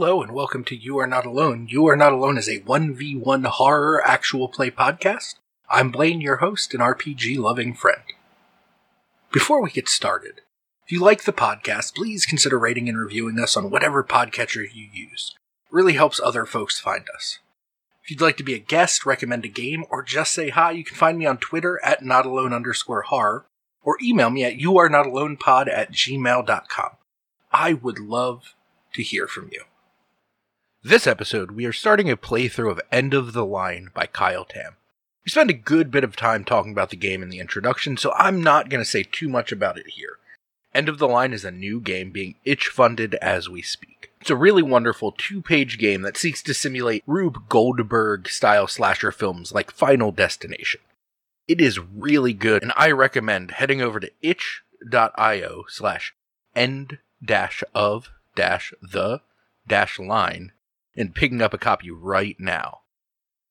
Hello and welcome to You Are Not Alone. You Are Not Alone is a 1v1 horror actual play podcast. I'm Blaine, your host and RPG loving friend. Before we get started, if you like the podcast, please consider rating and reviewing us on whatever podcatcher you use. It really helps other folks find us. If you'd like to be a guest, recommend a game, or just say hi, you can find me on Twitter at notalone underscore horror, or email me at youarenotalonepod at gmail.com. I would love to hear from you. This episode, we are starting a playthrough of End of the Line by Kyle Tam. We spent a good bit of time talking about the game in the introduction, so I'm not going to say too much about it here. End of the Line is a new game being itch funded as we speak. It's a really wonderful two page game that seeks to simulate Rube Goldberg style slasher films like Final Destination. It is really good, and I recommend heading over to itch.io slash end dash of dash the dash line and picking up a copy right now.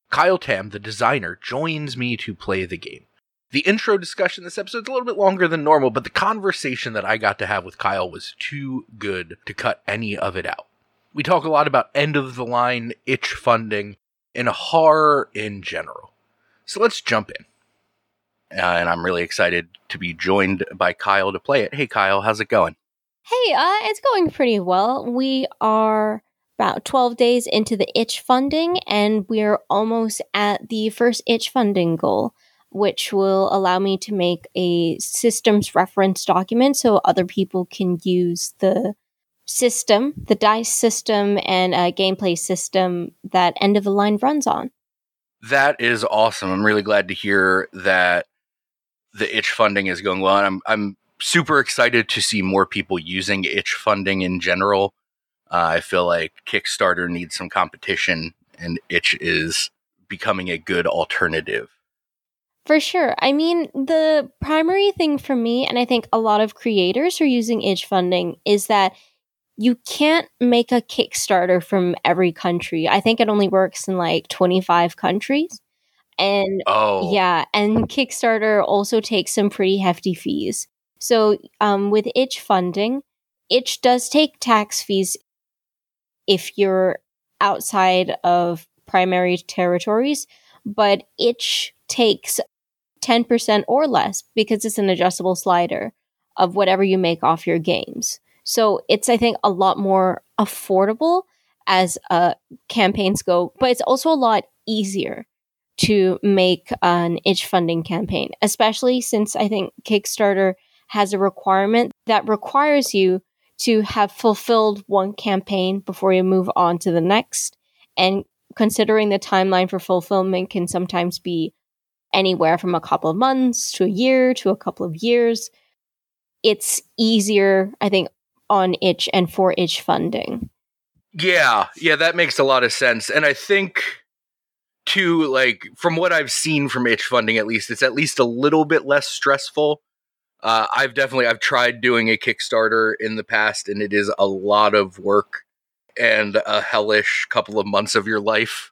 Kyle Tam, the designer, joins me to play the game. The intro discussion this episode is a little bit longer than normal, but the conversation that I got to have with Kyle was too good to cut any of it out. We talk a lot about end of the line itch funding and horror in general. So let's jump in. Uh, and I'm really excited to be joined by Kyle to play it. Hey, Kyle, how's it going? Hey, uh, it's going pretty well. We are about 12 days into the itch funding, and we're almost at the first itch funding goal, which will allow me to make a systems reference document so other people can use the system, the dice system, and a gameplay system that End of the Line runs on. That is awesome. I'm really glad to hear that the itch funding is going well. And I'm I'm super excited to see more people using itch funding in general. Uh, I feel like Kickstarter needs some competition, and itch is becoming a good alternative. For sure. I mean, the primary thing for me, and I think a lot of creators are using itch funding, is that you can't make a Kickstarter from every country. I think it only works in like 25 countries. And oh. yeah, and Kickstarter also takes some pretty hefty fees. So um, with itch funding, itch does take tax fees if you're outside of primary territories, but itch takes 10% or less because it's an adjustable slider of whatever you make off your games. So it's, I think, a lot more affordable as uh, campaigns go, but it's also a lot easier to make an itch funding campaign, especially since I think Kickstarter has a requirement that requires you to have fulfilled one campaign before you move on to the next. And considering the timeline for fulfillment can sometimes be anywhere from a couple of months to a year to a couple of years, it's easier, I think, on itch and for itch funding. Yeah, yeah, that makes a lot of sense. And I think to like from what I've seen from itch funding at least, it's at least a little bit less stressful. Uh, I've definitely I've tried doing a Kickstarter in the past, and it is a lot of work and a hellish couple of months of your life.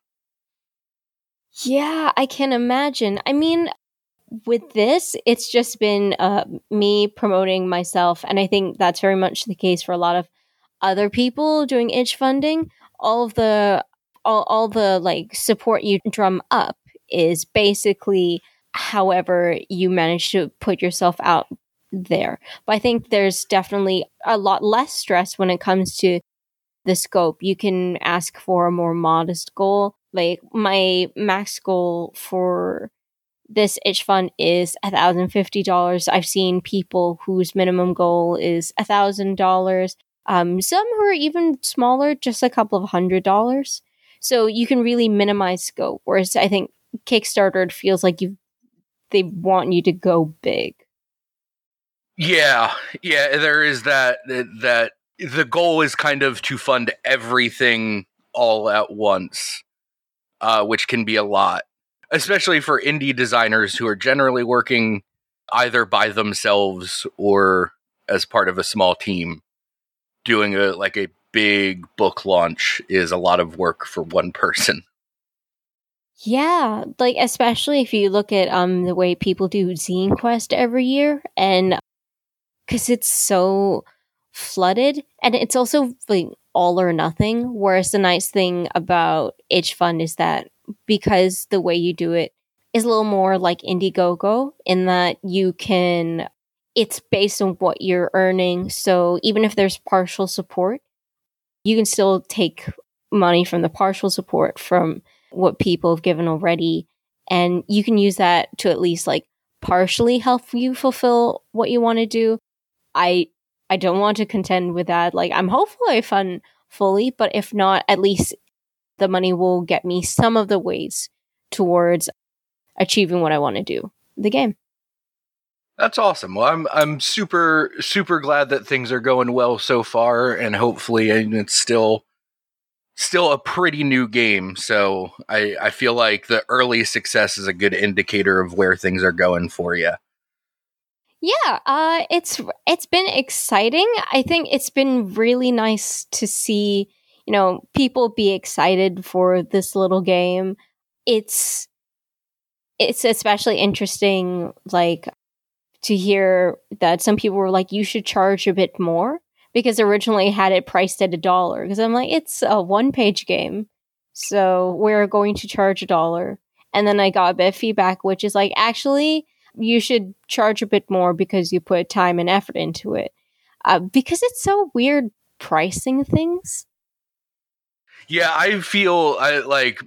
Yeah, I can imagine. I mean, with this, it's just been uh, me promoting myself, and I think that's very much the case for a lot of other people doing itch funding. All of the all, all the like support you drum up is basically however you manage to put yourself out there. But I think there's definitely a lot less stress when it comes to the scope. You can ask for a more modest goal. Like my max goal for this itch fund is $1,050. I've seen people whose minimum goal is $1,000. Um, some who are even smaller, just a couple of hundred dollars. So you can really minimize scope. Whereas I think Kickstarter feels like you they want you to go big. Yeah, yeah, there is that that the goal is kind of to fund everything all at once, uh, which can be a lot, especially for indie designers who are generally working either by themselves or as part of a small team. Doing a like a big book launch is a lot of work for one person. Yeah, like especially if you look at um the way people do Zine Quest every year and cuz it's so flooded and it's also like all or nothing. Whereas the nice thing about Itch Fund is that because the way you do it is a little more like Indiegogo in that you can, it's based on what you're earning. So even if there's partial support, you can still take money from the partial support from what people have given already. And you can use that to at least like partially help you fulfill what you want to do. I I don't want to contend with that. Like I'm hopeful I fund fully, but if not, at least the money will get me some of the ways towards achieving what I want to do. The game. That's awesome. Well, I'm I'm super super glad that things are going well so far, and hopefully, and it's still still a pretty new game. So I I feel like the early success is a good indicator of where things are going for you. Yeah, uh, it's it's been exciting. I think it's been really nice to see you know people be excited for this little game. It's it's especially interesting, like to hear that some people were like, you should charge a bit more because originally had it priced at a dollar. Because I'm like, it's a one page game. So we're going to charge a dollar. And then I got a bit of feedback, which is like, actually, you should charge a bit more because you put time and effort into it. Uh, because it's so weird pricing things. Yeah, I feel I like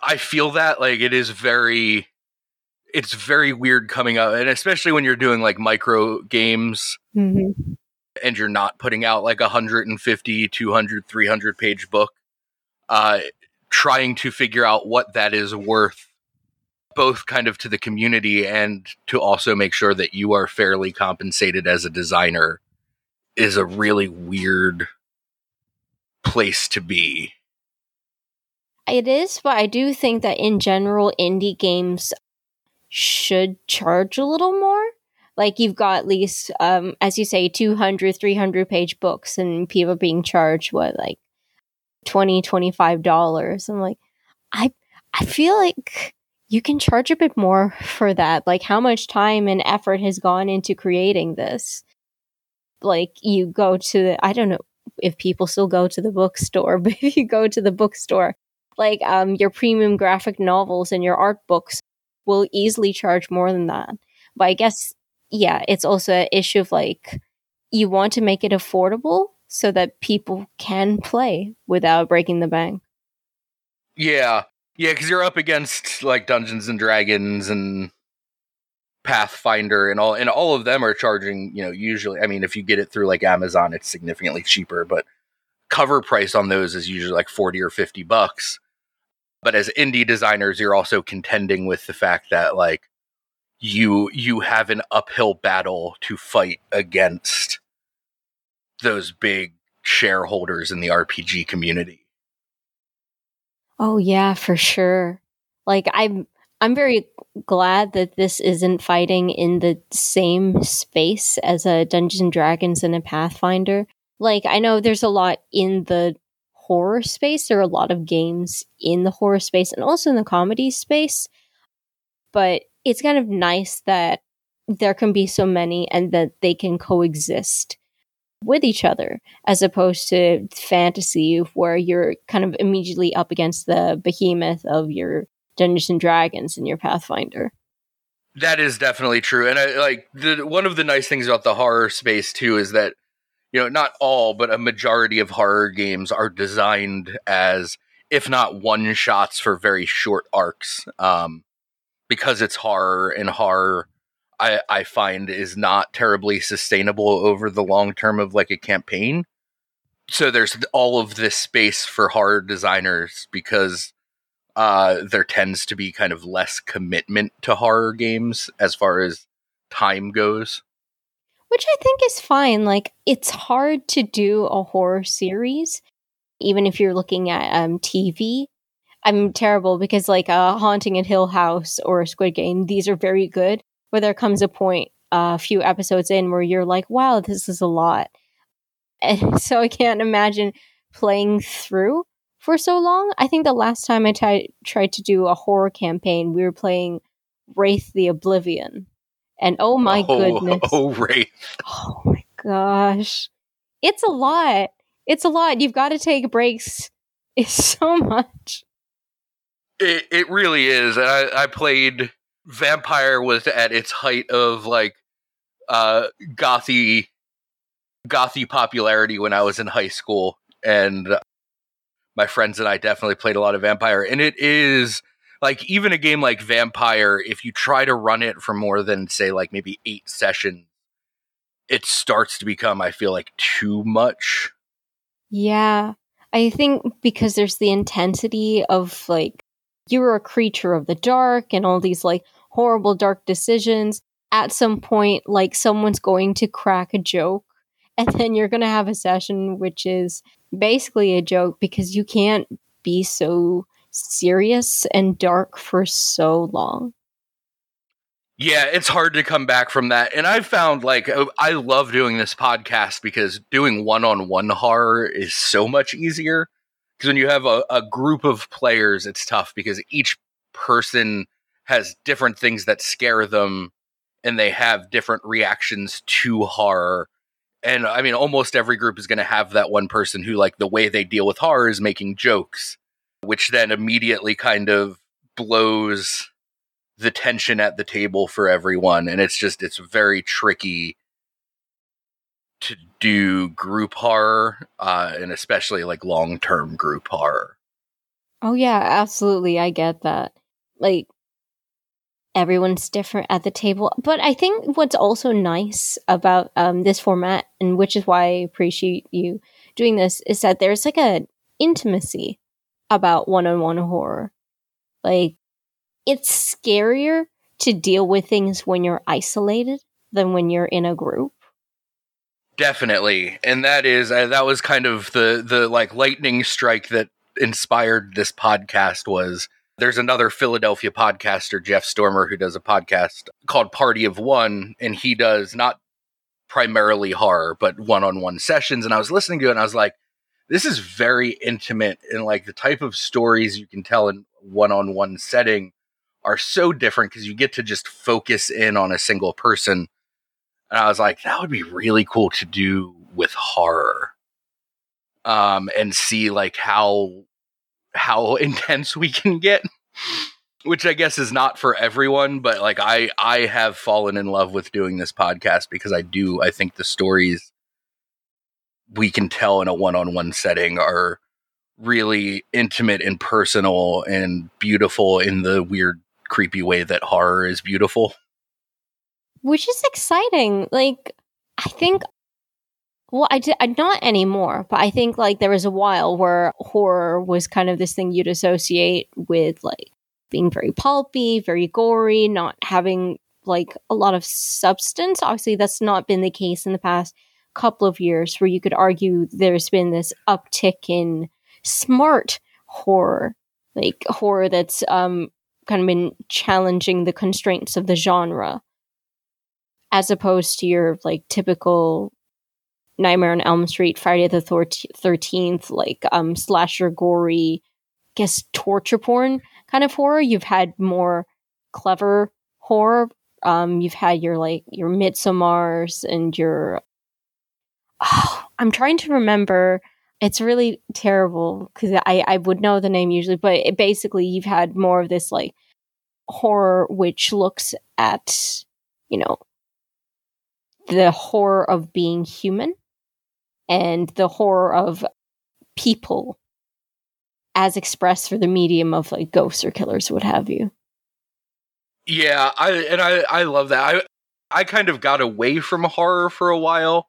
I feel that like it is very it's very weird coming up and especially when you're doing like micro games mm-hmm. And you're not putting out like a 150 200 300 page book uh trying to figure out what that is worth both kind of to the community and to also make sure that you are fairly compensated as a designer is a really weird place to be it is, but I do think that in general, indie games should charge a little more. Like you've got least, um, as you say, 200, 300 page books and people being charged what, like 20, 25 dollars. I'm like, I, I feel like you can charge a bit more for that. Like how much time and effort has gone into creating this? Like you go to, the I don't know if people still go to the bookstore, but if you go to the bookstore, like um, your premium graphic novels and your art books will easily charge more than that. But I guess, yeah, it's also an issue of like, you want to make it affordable so that people can play without breaking the bank. Yeah. Yeah, because you're up against like Dungeons and Dragons and Pathfinder and all, and all of them are charging, you know, usually, I mean, if you get it through like Amazon, it's significantly cheaper, but cover price on those is usually like 40 or 50 bucks. But as indie designers, you're also contending with the fact that like you you have an uphill battle to fight against those big shareholders in the RPG community. Oh yeah, for sure. Like I'm I'm very glad that this isn't fighting in the same space as a Dungeons and Dragons and a Pathfinder. Like I know there's a lot in the horror space. There are a lot of games in the horror space and also in the comedy space. But it's kind of nice that there can be so many and that they can coexist with each other as opposed to fantasy where you're kind of immediately up against the behemoth of your Dungeons and Dragons and your Pathfinder. That is definitely true. And I like the one of the nice things about the horror space too is that you know, not all, but a majority of horror games are designed as, if not one shots, for very short arcs. Um, because it's horror, and horror, I, I find, is not terribly sustainable over the long term of like a campaign. So there's all of this space for horror designers because uh, there tends to be kind of less commitment to horror games as far as time goes which I think is fine. Like, it's hard to do a horror series, even if you're looking at um, TV. I'm terrible because, like, a Haunting at Hill House or a Squid Game, these are very good. But there comes a point uh, a few episodes in where you're like, wow, this is a lot. And so I can't imagine playing through for so long. I think the last time I t- tried to do a horror campaign, we were playing Wraith the Oblivion. And oh my oh, goodness. Oh, Wraith. Oh my gosh. it's a lot. It's a lot. You've got to take breaks. It's so much. It it really is. And I, I played Vampire was at its height of like uh gothy gothy popularity when I was in high school and my friends and I definitely played a lot of Vampire and it is like even a game like Vampire if you try to run it for more than say like maybe 8 sessions it starts to become I feel like too much. Yeah. I think because there's the intensity of like you're a creature of the dark and all these like horrible dark decisions at some point like someone's going to crack a joke and then you're going to have a session which is basically a joke because you can't be so serious and dark for so long. Yeah, it's hard to come back from that. And I've found like uh, I love doing this podcast because doing one on one horror is so much easier. Because when you have a, a group of players, it's tough because each person has different things that scare them and they have different reactions to horror. And I mean, almost every group is going to have that one person who, like, the way they deal with horror is making jokes, which then immediately kind of blows the tension at the table for everyone. And it's just, it's very tricky to do group horror, uh, and especially like long term group horror. Oh, yeah, absolutely. I get that. Like, everyone's different at the table. But I think what's also nice about um, this format, and which is why I appreciate you doing this, is that there's like a intimacy about one-on-one horror. Like it's scarier to deal with things when you're isolated than when you're in a group. Definitely, and that is uh, that was kind of the the like lightning strike that inspired this podcast was there's another Philadelphia podcaster, Jeff Stormer, who does a podcast called Party of One, and he does not primarily horror, but one on one sessions. And I was listening to it and I was like, this is very intimate and like the type of stories you can tell in one on one setting are so different because you get to just focus in on a single person. And I was like, that would be really cool to do with horror. Um, and see like how how intense we can get which I guess is not for everyone, but like I I have fallen in love with doing this podcast because I do I think the stories we can tell in a one-on-one setting are really intimate and personal and beautiful in the weird creepy way that horror is beautiful. Which is exciting. Like I think well, I did not anymore, but I think like there was a while where horror was kind of this thing you'd associate with like being very pulpy, very gory, not having like a lot of substance. Obviously, that's not been the case in the past couple of years, where you could argue there's been this uptick in smart horror, like horror that's um kind of been challenging the constraints of the genre, as opposed to your like typical Nightmare on Elm Street, Friday the Thirteenth, like um slasher, gory, I guess torture porn kind of horror. You've had more clever horror. Um, you've had your like your Midsommars and your. Oh, I'm trying to remember. It's really terrible because I I would know the name usually, but it, basically you've had more of this like horror which looks at you know the horror of being human and the horror of people as expressed through the medium of like ghosts or killers, what have you. Yeah, I and I I love that. I I kind of got away from horror for a while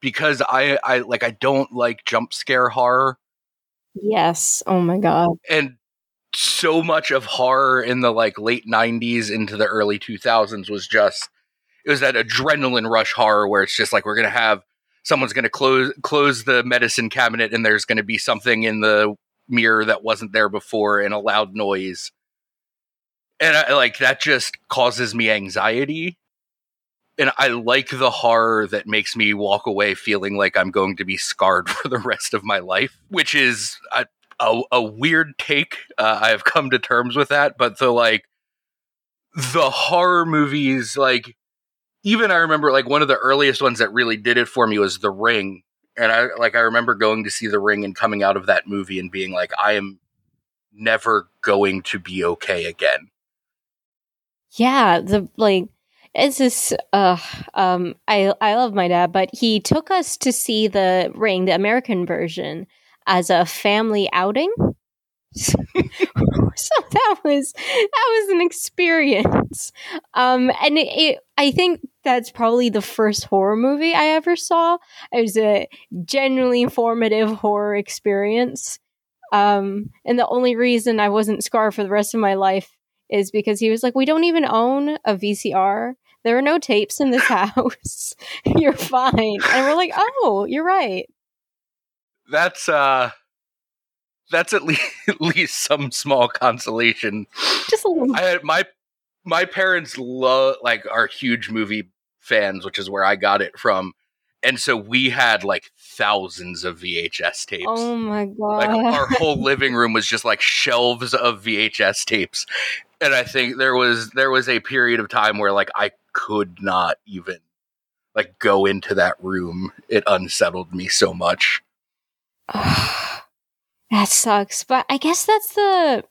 because I I like I don't like jump scare horror. Yes. Oh my god. And so much of horror in the like late 90s into the early 2000s was just it was that adrenaline rush horror where it's just like we're to have someone's to close close the medicine cabinet and there's to be something in the mirror that wasn't there before and a loud noise. And I, like that just causes me anxiety. And i like the horror that makes me walk away feeling like i'm going to be scarred for the rest of my life which is a, a, a weird take. Uh, i've come to terms with that but the like the horror movies like even I remember like one of the earliest ones that really did it for me was The Ring. And I like I remember going to see The Ring and coming out of that movie and being like, I am never going to be okay again. Yeah, the like it's just uh um I I love my dad, but he took us to see the ring, the American version, as a family outing. so that was that was an experience. Um and it, it I think that's probably the first horror movie I ever saw. It was a genuinely informative horror experience. Um and the only reason I wasn't scarred for the rest of my life is because he was like, We don't even own a VCR. There are no tapes in this house. you're fine. And we're like, Oh, you're right. That's uh that's at least, at least some small consolation. Just a little I my my parents love like are huge movie fans, which is where I got it from. And so we had like thousands of VHS tapes. Oh my god. Like our whole living room was just like shelves of VHS tapes. And I think there was there was a period of time where like I could not even like go into that room. It unsettled me so much. that sucks. But I guess that's the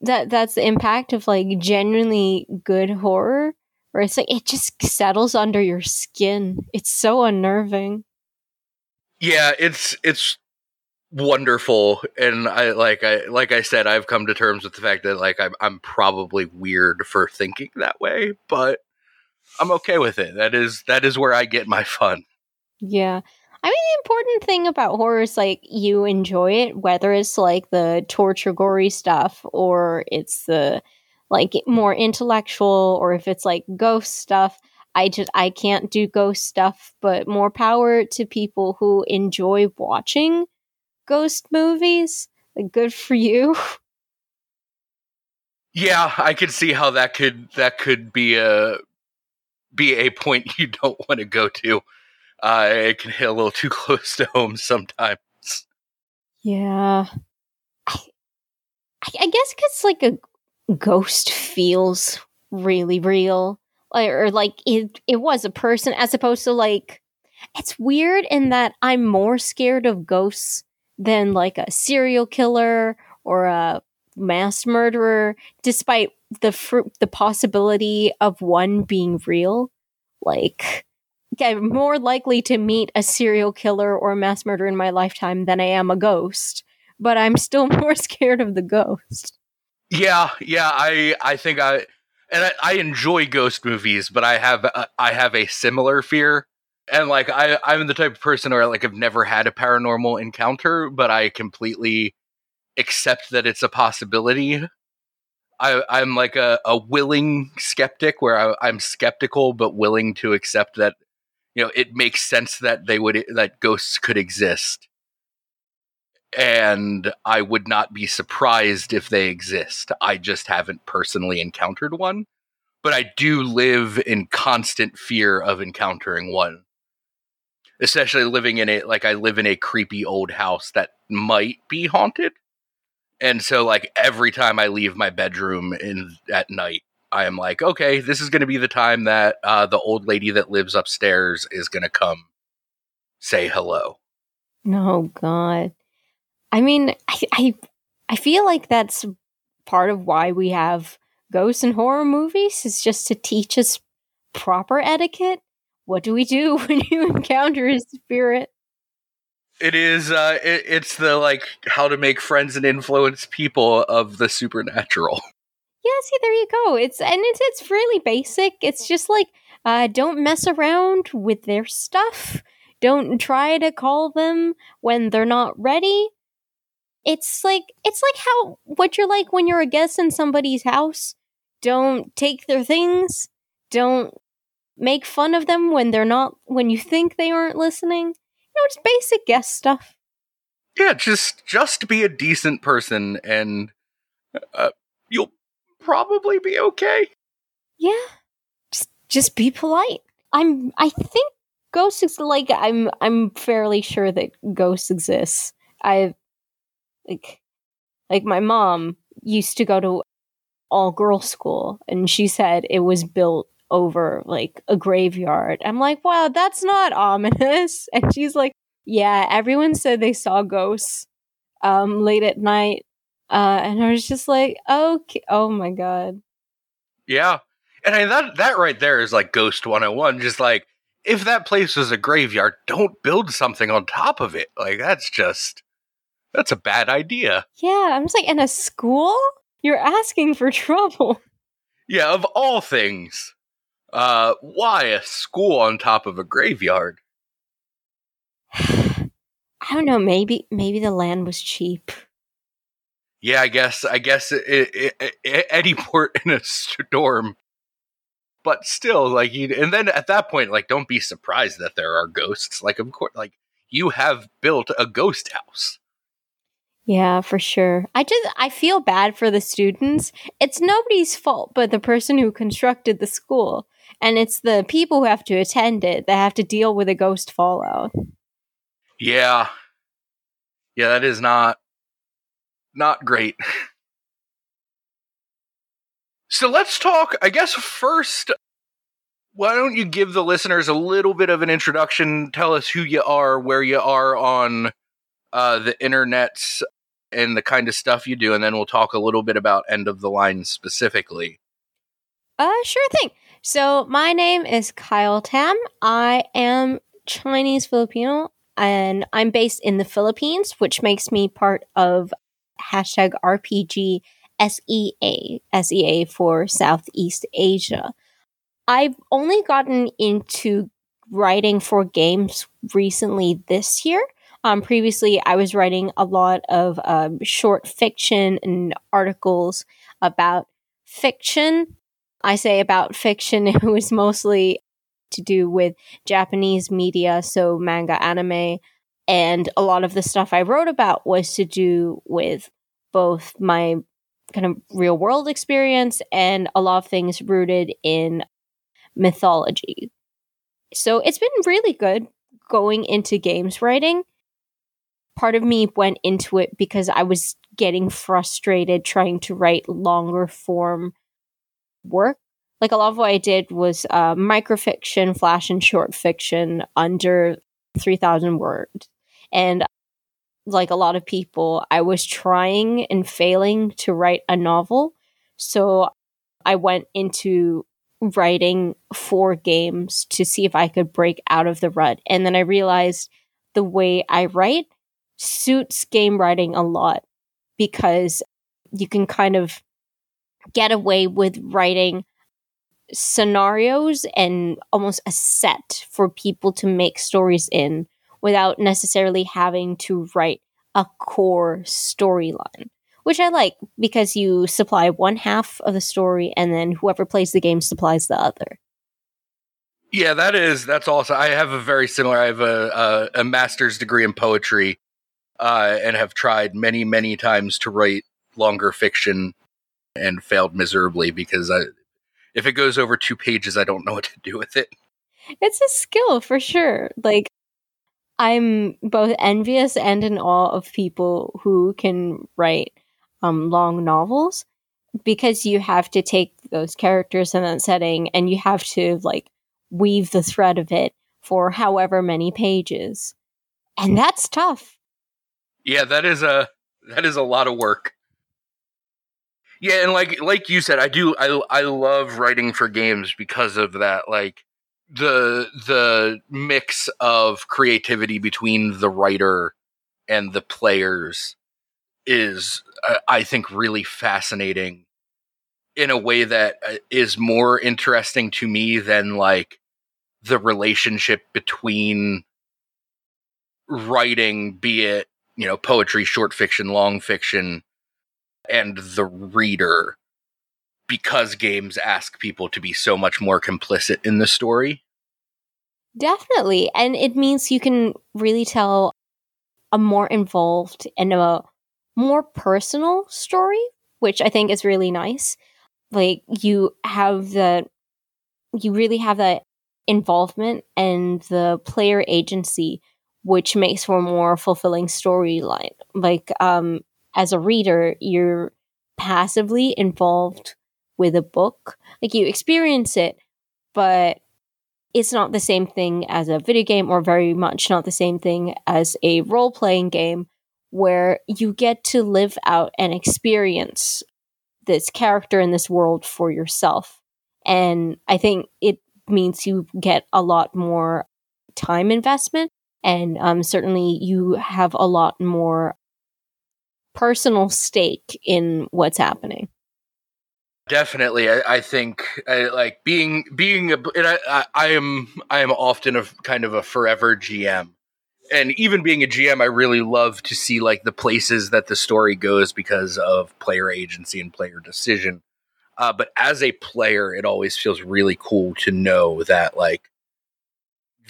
that that's the impact of like genuinely good horror where it's like it just settles under your skin. It's so unnerving. Yeah, it's it's wonderful and I like I like I said I've come to terms with the fact that like I'm I'm probably weird for thinking that way, but I'm okay with it. That is that is where I get my fun. Yeah. I mean, the important thing about horror is like you enjoy it, whether it's like the torture, gory stuff, or it's the like more intellectual, or if it's like ghost stuff. I just I can't do ghost stuff, but more power to people who enjoy watching ghost movies. Like, good for you. Yeah, I could see how that could that could be a be a point you don't want to go to. Uh, it can hit a little too close to home sometimes. Yeah. I, I guess because, like, a ghost feels really real. Or, like, it, it was a person as opposed to, like, it's weird in that I'm more scared of ghosts than, like, a serial killer or a mass murderer, despite the fr- the possibility of one being real. Like, I'm more likely to meet a serial killer or a mass murderer in my lifetime than I am a ghost, but I'm still more scared of the ghost. Yeah, yeah, I I think I and I, I enjoy ghost movies, but I have a, I have a similar fear. And like I I'm the type of person where like I've never had a paranormal encounter, but I completely accept that it's a possibility. I, I'm like a, a willing skeptic where I, I'm skeptical but willing to accept that you know it makes sense that they would that ghosts could exist. And i would not be surprised if they exist. I just haven't personally encountered one but i do live in constant fear of encountering one. Especially living in a like i live in a creepy old house that might be haunted. And so like every time i leave my bedroom in at night I am like, okay, this is going to be the time that uh, the old lady that lives upstairs is going to come say hello. Oh God, I mean, I, I I feel like that's part of why we have ghosts and horror movies is just to teach us proper etiquette. What do we do when you encounter a spirit? It is. Uh, it, it's the like how to make friends and influence people of the supernatural. Yeah, see, there you go. It's and it's it's really basic. It's just like uh, don't mess around with their stuff. Don't try to call them when they're not ready. It's like it's like how what you're like when you're a guest in somebody's house. Don't take their things. Don't make fun of them when they're not when you think they aren't listening. You know, just basic guest stuff. Yeah, just just be a decent person and uh, probably be okay. Yeah. Just just be polite. I'm I think ghosts ex- like I'm I'm fairly sure that ghosts exist. I like like my mom used to go to all girls school and she said it was built over like a graveyard. I'm like, wow, that's not ominous. And she's like, Yeah, everyone said they saw ghosts um late at night. Uh and I was just like, okay, oh my god. Yeah. And I, that that right there is like Ghost 101 just like if that place was a graveyard, don't build something on top of it. Like that's just that's a bad idea. Yeah, I'm just like in a school? You're asking for trouble. Yeah, of all things. Uh why a school on top of a graveyard? I don't know, maybe maybe the land was cheap. Yeah, I guess I guess it, it, it, any port in a storm. But still like you and then at that point like don't be surprised that there are ghosts. Like of course like you have built a ghost house. Yeah for sure. I just i feel bad for the students. It's nobody's fault but the person who constructed the school and it's the people who have to attend it that have to deal with a ghost fallout. Yeah. Yeah that is not not great So let's talk, I guess, first. Why don't you give the listeners a little bit of an introduction? Tell us who you are, where you are on uh, the internets, and the kind of stuff you do, and then we'll talk a little bit about End of the Line specifically. Uh, sure thing. So my name is Kyle Tam. I am Chinese Filipino, and I'm based in the Philippines, which makes me part of hashtag RPG SEA, SEA for Southeast Asia. I've only gotten into writing for games recently this year. Um, previously, I was writing a lot of um, short fiction and articles about fiction. I say about fiction, it was mostly to do with Japanese media, so manga, anime, and a lot of the stuff I wrote about was to do with both my kind of real world experience and a lot of things rooted in mythology. So it's been really good going into games writing. Part of me went into it because I was getting frustrated trying to write longer form work. Like a lot of what I did was uh, microfiction, flash, and short fiction under 3,000 words. And like a lot of people, I was trying and failing to write a novel. So I went into writing for games to see if I could break out of the rut. And then I realized the way I write suits game writing a lot because you can kind of get away with writing scenarios and almost a set for people to make stories in without necessarily having to write a core storyline, which I like because you supply one half of the story and then whoever plays the game supplies the other. Yeah, that is that's awesome. I have a very similar. I have a a, a master's degree in poetry, uh, and have tried many many times to write longer fiction, and failed miserably because I, if it goes over two pages, I don't know what to do with it. It's a skill for sure. Like I'm both envious and in awe of people who can write um, long novels because you have to take those characters in that setting and you have to like weave the thread of it for however many pages. And that's tough. Yeah, that is a that is a lot of work. Yeah, and like like you said, I do I I love writing for games because of that. Like the the mix of creativity between the writer and the players is uh, i think really fascinating in a way that uh, more interesting to me than like the relationship between writing be it you know poetry short fiction long fiction and the reader because games ask people to be so much more complicit in the story. Definitely. And it means you can really tell a more involved and a more personal story, which I think is really nice. Like you have the you really have that involvement and the player agency which makes for a more fulfilling storyline. Like um as a reader, you're passively involved with a book. Like you experience it, but it's not the same thing as a video game or very much not the same thing as a role playing game where you get to live out and experience this character in this world for yourself. And I think it means you get a lot more time investment and um, certainly you have a lot more personal stake in what's happening. Definitely, I, I think I, like being being a, I, I, I am I am often a kind of a forever GM, and even being a GM, I really love to see like the places that the story goes because of player agency and player decision. Uh, but as a player, it always feels really cool to know that like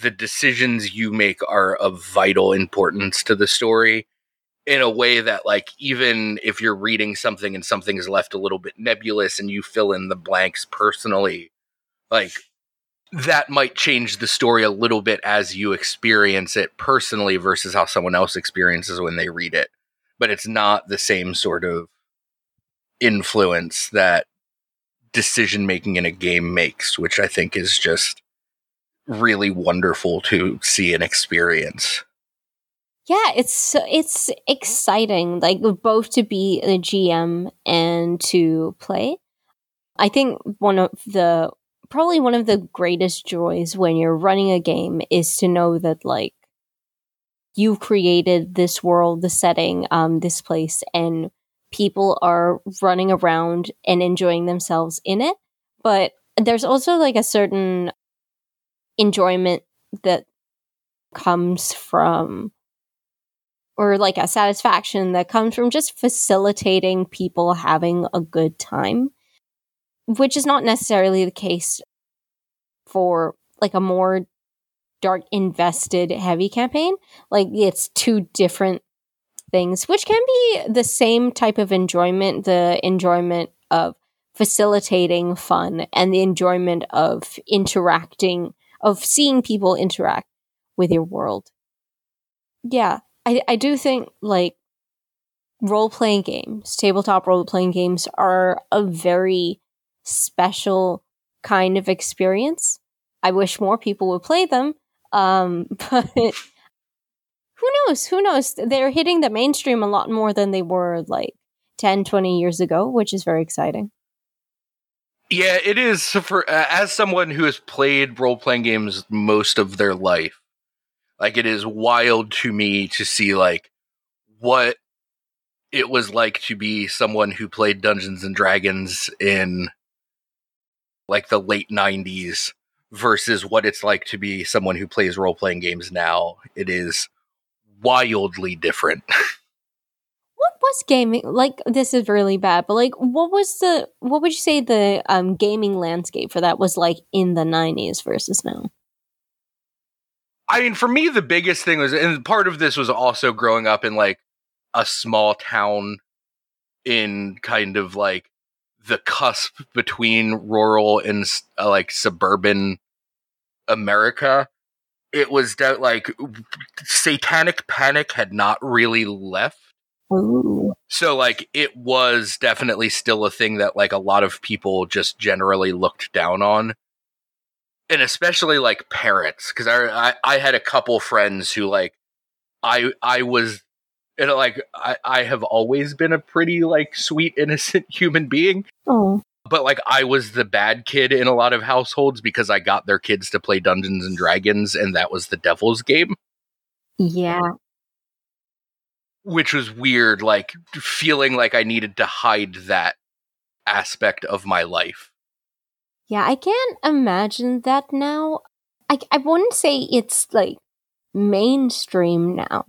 the decisions you make are of vital importance to the story in a way that like even if you're reading something and something is left a little bit nebulous and you fill in the blanks personally like that might change the story a little bit as you experience it personally versus how someone else experiences when they read it. But it's not the same sort of influence that decision making in a game makes which i think is just really wonderful to see and experience yeah, it's it's exciting, like both to be a GM and to play. I think one of the probably one of the greatest joys when you're running a game is to know that like you've created this world, the setting, um, this place, and people are running around and enjoying themselves in it. But there's also like a certain enjoyment that comes from or like a satisfaction that comes from just facilitating people having a good time, which is not necessarily the case for like a more dark invested heavy campaign. Like it's two different things, which can be the same type of enjoyment, the enjoyment of facilitating fun and the enjoyment of interacting, of seeing people interact with your world. Yeah, I, I do think like role playing games, tabletop role playing games are a very special kind of experience. I wish more people would play them. Um, but who knows? Who knows? They're hitting the mainstream a lot more than they were like 10, 20 years ago, which is very exciting. Yeah, it is for uh, as someone who has played role playing games most of their life. Like it is wild to me to see like what it was like to be someone who played Dungeons and Dragons in like the late 90s versus what it's like to be someone who plays role playing games now. It is wildly different. what was gaming like this is really bad, but like what was the what would you say the um gaming landscape for that was like in the 90s versus now? I mean, for me, the biggest thing was, and part of this was also growing up in like a small town in kind of like the cusp between rural and uh, like suburban America. It was that like satanic panic had not really left. Ooh. So like it was definitely still a thing that like a lot of people just generally looked down on and especially like parents because I, I, I had a couple friends who like I I was and like I I have always been a pretty like sweet innocent human being. Oh. But like I was the bad kid in a lot of households because I got their kids to play Dungeons and Dragons and that was the devil's game. Yeah. Which was weird like feeling like I needed to hide that aspect of my life. Yeah, I can't imagine that now. I, I wouldn't say it's like mainstream now,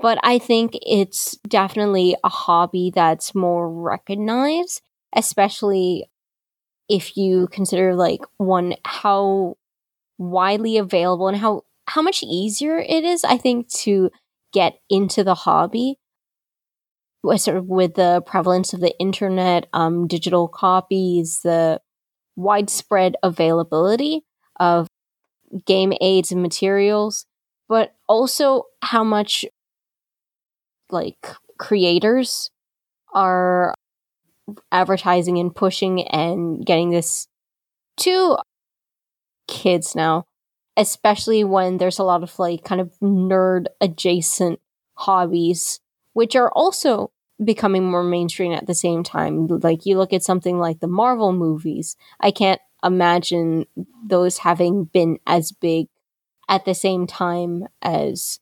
but I think it's definitely a hobby that's more recognized, especially if you consider like one how widely available and how how much easier it is I think to get into the hobby sort of with the prevalence of the internet, um, digital copies, the widespread availability of game aids and materials, but also how much like creators are advertising and pushing and getting this to kids now especially when there's a lot of like kind of nerd adjacent hobbies, which are also becoming more mainstream at the same time. Like you look at something like the Marvel movies, I can't imagine those having been as big at the same time as,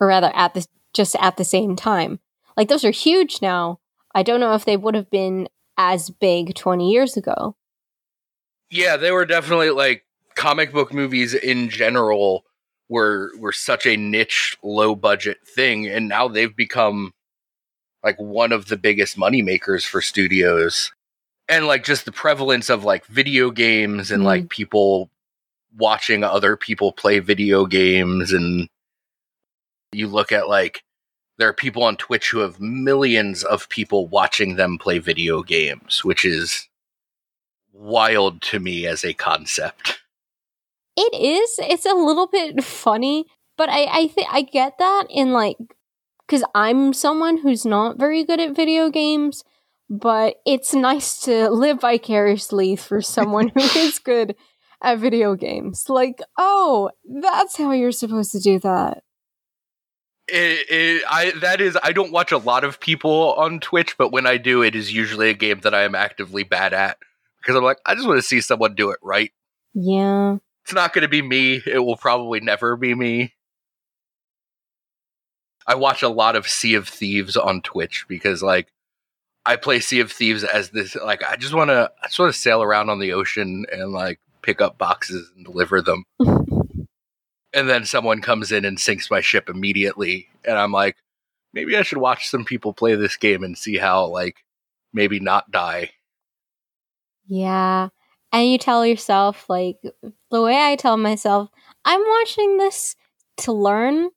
or rather at the, just at the same time. Like those are huge now. I don't know if they would have been as big 20 years ago. Yeah, they were definitely like comic book movies in general were were such a niche low budget thing and now they've become like one of the biggest money makers for studios and like just the prevalence of like video games and mm. like people watching other people play video games and you look at like there are people on Twitch who have millions of people watching them play video games, which is wild to me as a concept. It is. It's a little bit funny, but I I think I get that in like cuz I'm someone who's not very good at video games, but it's nice to live vicariously for someone who is good at video games. Like, oh, that's how you're supposed to do that. It, it, I that is I don't watch a lot of people on Twitch, but when I do, it is usually a game that I am actively bad at because I'm like I just want to see someone do it right. Yeah, it's not going to be me. It will probably never be me. I watch a lot of Sea of Thieves on Twitch because like I play Sea of Thieves as this like I just want to I just want to sail around on the ocean and like pick up boxes and deliver them. and then someone comes in and sinks my ship immediately and i'm like maybe i should watch some people play this game and see how like maybe not die yeah and you tell yourself like the way i tell myself i'm watching this to learn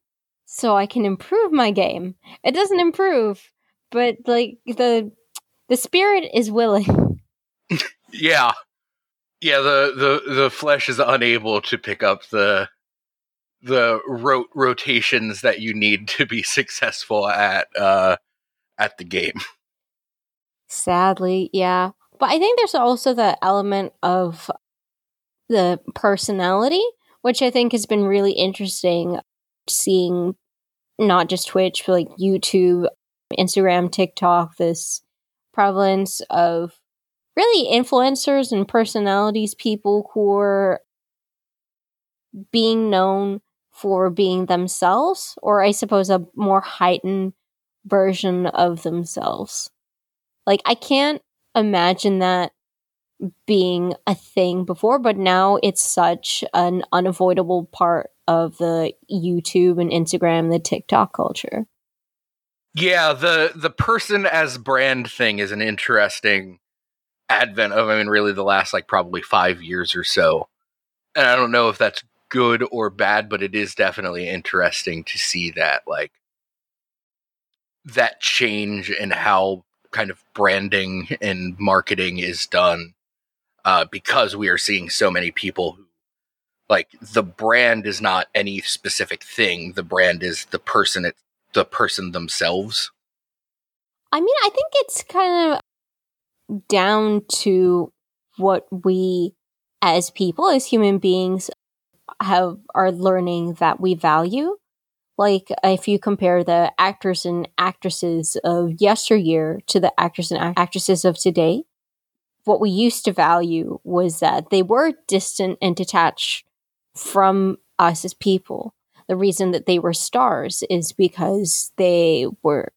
so i can improve my game it doesn't improve but like the the spirit is willing yeah yeah the the the flesh is unable to pick up the the ro- rotations that you need to be successful at uh, at the game. Sadly, yeah. But I think there's also the element of the personality, which I think has been really interesting seeing not just Twitch, but like YouTube, Instagram, TikTok, this prevalence of really influencers and personalities, people who are being known for being themselves, or I suppose a more heightened version of themselves. Like, I can't imagine that being a thing before, but now it's such an unavoidable part of the YouTube and Instagram, the TikTok culture. Yeah, the the person as brand thing is an interesting advent of I mean really the last like probably 5 years or so. And I don't know if that's good or bad, but it is definitely interesting to see that like that change in how kind of branding and marketing is done uh, because we are seeing so many people like the brand is not any specific thing the brand is the person it the person themselves i mean i think it's kind of down to what we as people as human beings have are learning that we value. Like if you compare the actors and actresses of yesteryear to the actors and actresses of today, what we used to value was that they were distant and detached from us as people. The reason that they were stars is because they were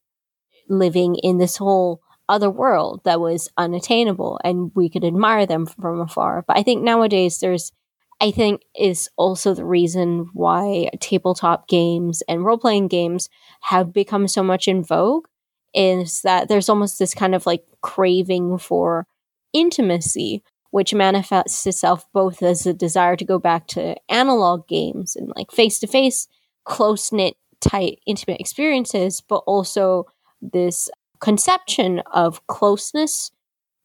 living in this whole other world that was unattainable and we could admire them from afar. But I think nowadays there's I think is also the reason why tabletop games and role playing games have become so much in vogue is that there's almost this kind of like craving for intimacy, which manifests itself both as a desire to go back to analog games and like face to face, close knit, tight, intimate experiences, but also this conception of closeness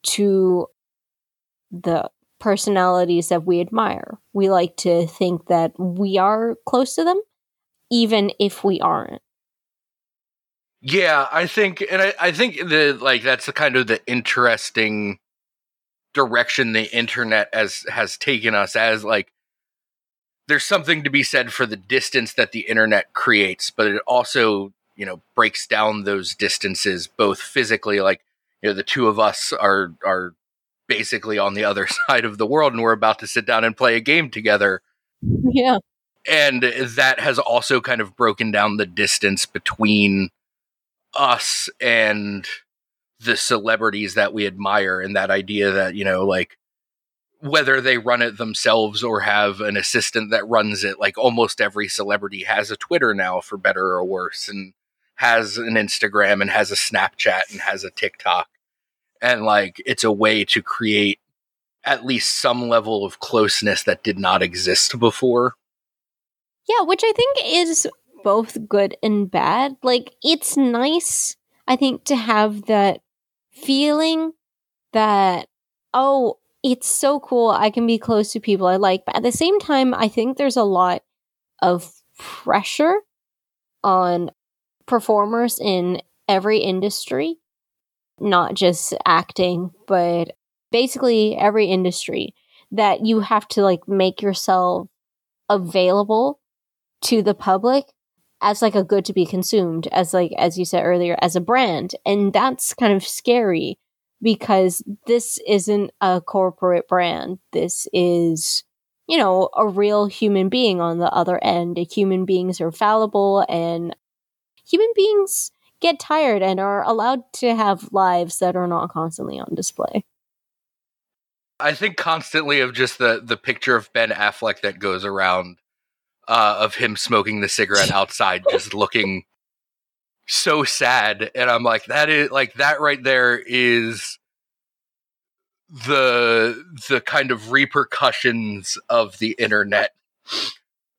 to the personalities that we admire. We like to think that we are close to them, even if we aren't. Yeah, I think, and I, I think the like that's the kind of the interesting direction the internet as has taken us as like there's something to be said for the distance that the internet creates, but it also, you know, breaks down those distances both physically, like, you know, the two of us are are basically on the other side of the world and we're about to sit down and play a game together. Yeah. And that has also kind of broken down the distance between us and the celebrities that we admire and that idea that, you know, like whether they run it themselves or have an assistant that runs it, like almost every celebrity has a Twitter now for better or worse and has an Instagram and has a Snapchat and has a TikTok. And like it's a way to create at least some level of closeness that did not exist before. Yeah, which I think is both good and bad. Like it's nice, I think, to have that feeling that, oh, it's so cool. I can be close to people I like. But at the same time, I think there's a lot of pressure on performers in every industry, not just acting, but basically every industry that you have to like make yourself available to the public as like a good to be consumed as like as you said earlier as a brand and that's kind of scary because this isn't a corporate brand. This is, you know, a real human being on the other end. Human beings are fallible and human beings get tired and are allowed to have lives that are not constantly on display. I think constantly of just the the picture of Ben Affleck that goes around uh, of him smoking the cigarette outside, just looking so sad. And i'm like that is like that right there is the the kind of repercussions of the internet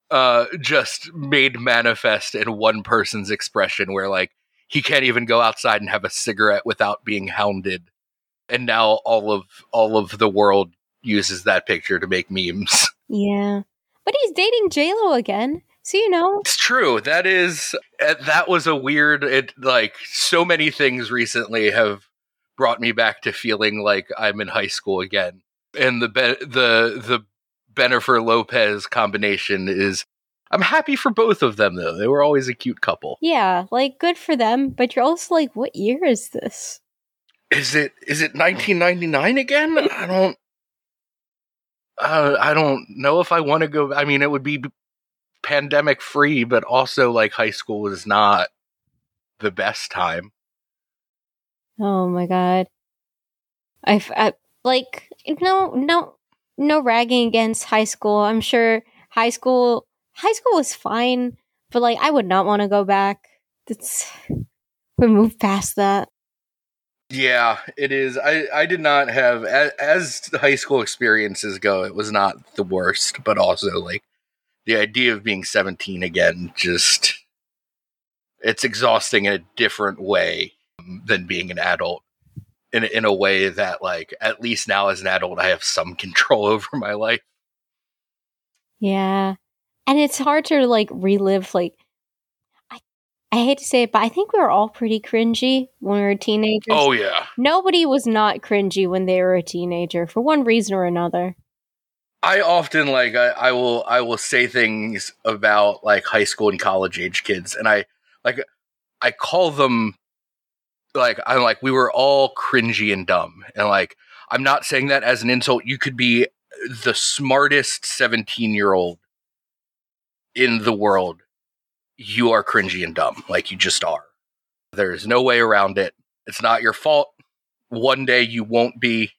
uh just made manifest in one person's expression where like he can't even go outside and have a cigarette without being hounded. And now all of all of the world uses that picture to make memes. Yeah but he's dating j-lo again so you know, it's true. That is uh, that was a weird. It like so many things recently have brought me back to feeling like I'm in high school again. And the be- the the Bennifer Lopez combination is. I'm happy for both of them though. They were always a cute couple. Yeah, like good for them. But you're also like, what year is this? Is it is it 1999 again? I don't. Uh, I don't know if I want to go. I mean, it would be pandemic free, but also like high school was not the best time. Oh my god. I've I, like no no no ragging against high school. I'm sure high school high school was fine, but like I would not want to go back. It's we moved past that. Yeah, it is. I I did not have as, as high school experiences go, it was not the worst, but also like the idea of being 17 again just it's exhausting in a different way um, than being an adult in in a way that like at least now as an adult I have some control over my life. Yeah. And it's hard to like relive like I hate to say it, but I think we were all pretty cringy when we were teenagers. Oh yeah. Nobody was not cringy when they were a teenager for one reason or another. I often like I, I will I will say things about like high school and college age kids and I like I call them like I'm like we were all cringy and dumb and like I'm not saying that as an insult you could be the smartest 17 year old in the world you are cringy and dumb like you just are there's no way around it it's not your fault one day you won't be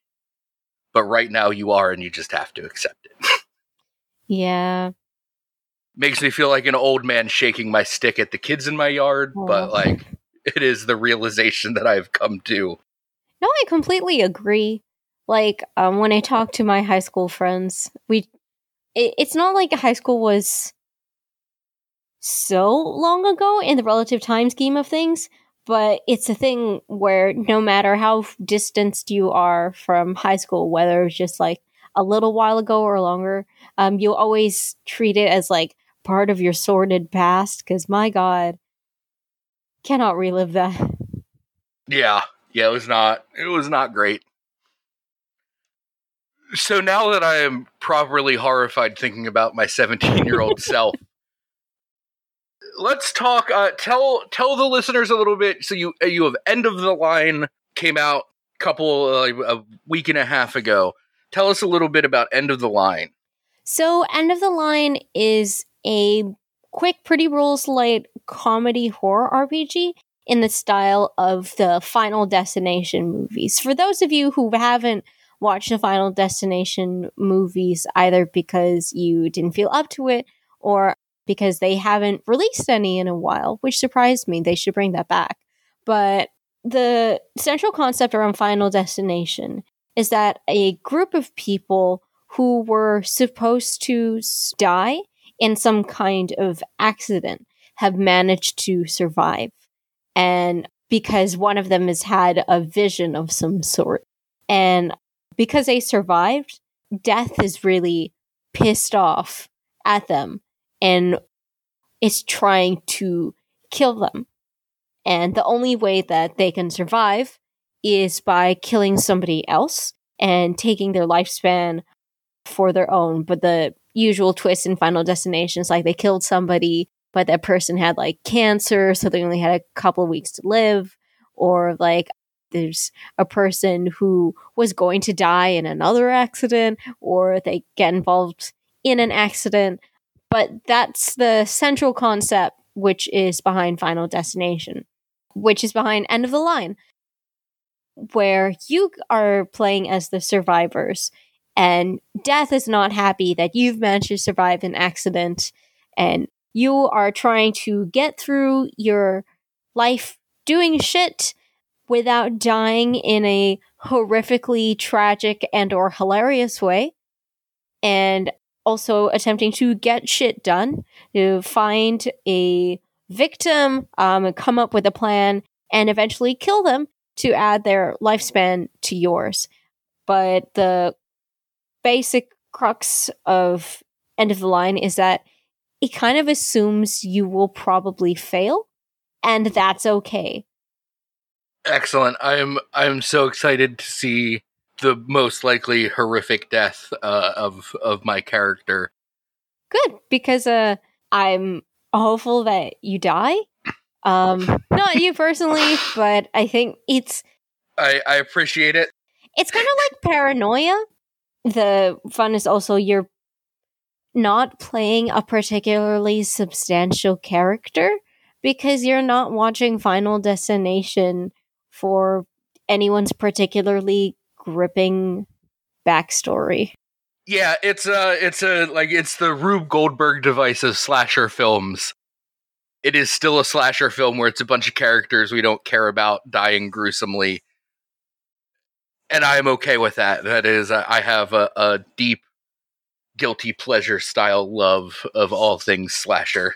but right now you are and you just have to accept it. yeah. Makes me feel like an old man shaking my stick at the kids in my yard, oh. but like it is the realization that I've come to. No, I completely agree. Like um, when I talk to my high school friends, we it, it's not like high school was so long ago in the relative time scheme of things, but it's a thing where no matter how distanced you are from high school, whether it's just like a little while ago or longer, um, you always treat it as like part of your sordid past. Because my God, cannot relive that. Yeah, yeah, it was not. It was not great. So now that I am properly horrified thinking about my 17 year old self, let's talk. Uh, tell tell the listeners a little bit. So you you have end of the line came out a couple uh, a week and a half ago. Tell us a little bit about end of the line. So, End of the Line is a quick, pretty rules light comedy horror RPG in the style of the Final Destination movies. For those of you who haven't watched the Final Destination movies, either because you didn't feel up to it or because they haven't released any in a while, which surprised me. They should bring that back. But the central concept around Final Destination is that a group of people who were supposed to die in some kind of accident have managed to survive. And because one of them has had a vision of some sort. And because they survived, death is really pissed off at them and is trying to kill them. And the only way that they can survive is by killing somebody else and taking their lifespan for their own. But the usual twist in Final Destination is like they killed somebody, but that person had like cancer, so they only had a couple of weeks to live. Or like there's a person who was going to die in another accident, or they get involved in an accident. But that's the central concept, which is behind Final Destination, which is behind End of the Line, where you are playing as the survivors and death is not happy that you've managed to survive an accident and you are trying to get through your life doing shit without dying in a horrifically tragic and or hilarious way and also attempting to get shit done to find a victim um, come up with a plan and eventually kill them to add their lifespan to yours but the basic crux of End of the Line is that it kind of assumes you will probably fail, and that's okay. Excellent. I'm I'm so excited to see the most likely horrific death uh, of of my character. Good, because uh, I'm hopeful that you die. Um, not you personally, but I think it's. I I appreciate it. It's kind of like paranoia, the fun is also you're not playing a particularly substantial character because you're not watching Final Destination for anyone's particularly gripping backstory. Yeah, it's a it's a like it's the Rube Goldberg device of slasher films. It is still a slasher film where it's a bunch of characters we don't care about dying gruesomely and I am okay with that. That is, uh, I have a, a deep guilty pleasure style love of all things slasher.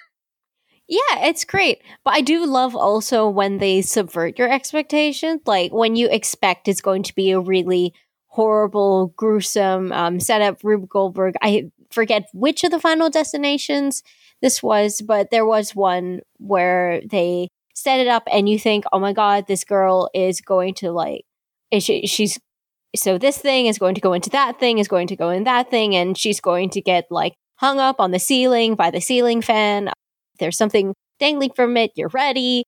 Yeah, it's great. But I do love also when they subvert your expectations. Like when you expect it's going to be a really horrible, gruesome um, setup. Rube Goldberg, I forget which of the final destinations this was, but there was one where they set it up and you think, oh my God, this girl is going to like, she, she's so this thing is going to go into that thing is going to go in that thing and she's going to get like hung up on the ceiling by the ceiling fan there's something dangling from it you're ready.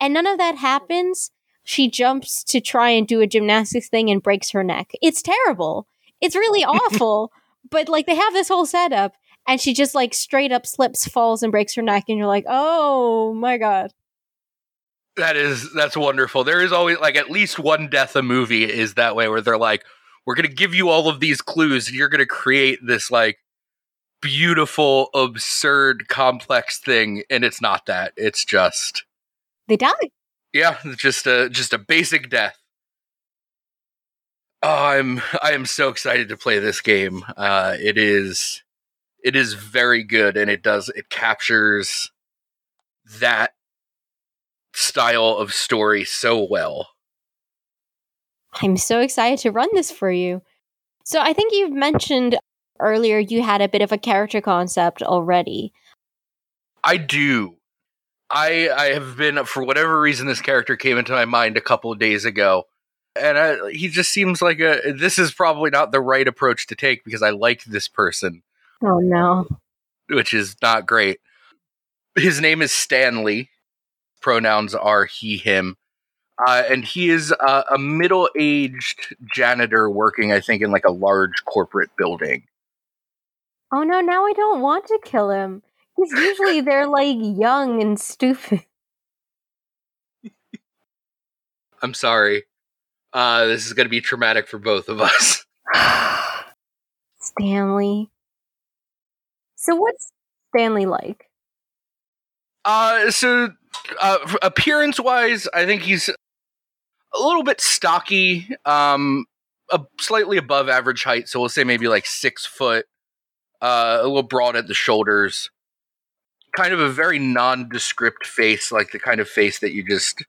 And none of that happens. She jumps to try and do a gymnastics thing and breaks her neck. It's terrible. It's really awful. But like they have this whole setup and she just like straight up slips falls and breaks her neck and you're like oh my god. That is that's wonderful. There is always like at least one death a movie is that way where they're like, we're gonna give you all of these clues and you're gonna create this like beautiful, absurd, complex thing, and it's not that. It's just they die. Yeah, just a just a basic death. Oh, I'm I am so excited to play this game. Uh, it is it is very good, and it does it captures that style of story so well. I'm so excited to run this for you. So I think you've mentioned earlier you had a bit of a character concept already. I do. I I have been for whatever reason this character came into my mind a couple of days ago and I, he just seems like a. This is probably not the right approach to take because I like this person, Oh no. which is not great. His name is Stanley. Pronouns are he, him. Uh, and he is uh, a middle aged janitor working, I think, in like a large corporate building. Oh no, now I don't want to kill him. Because usually they're like young and stupid. I'm sorry. Uh, this is going to be traumatic for both of us. Stanley. So what's Stanley like? Uh, so uh, appearance wise, I think he's a little bit stocky, um, a, slightly above average height. So we'll say maybe like six foot, uh, a little broad at the shoulders. Kind of a very nondescript face, like the kind of face that you just,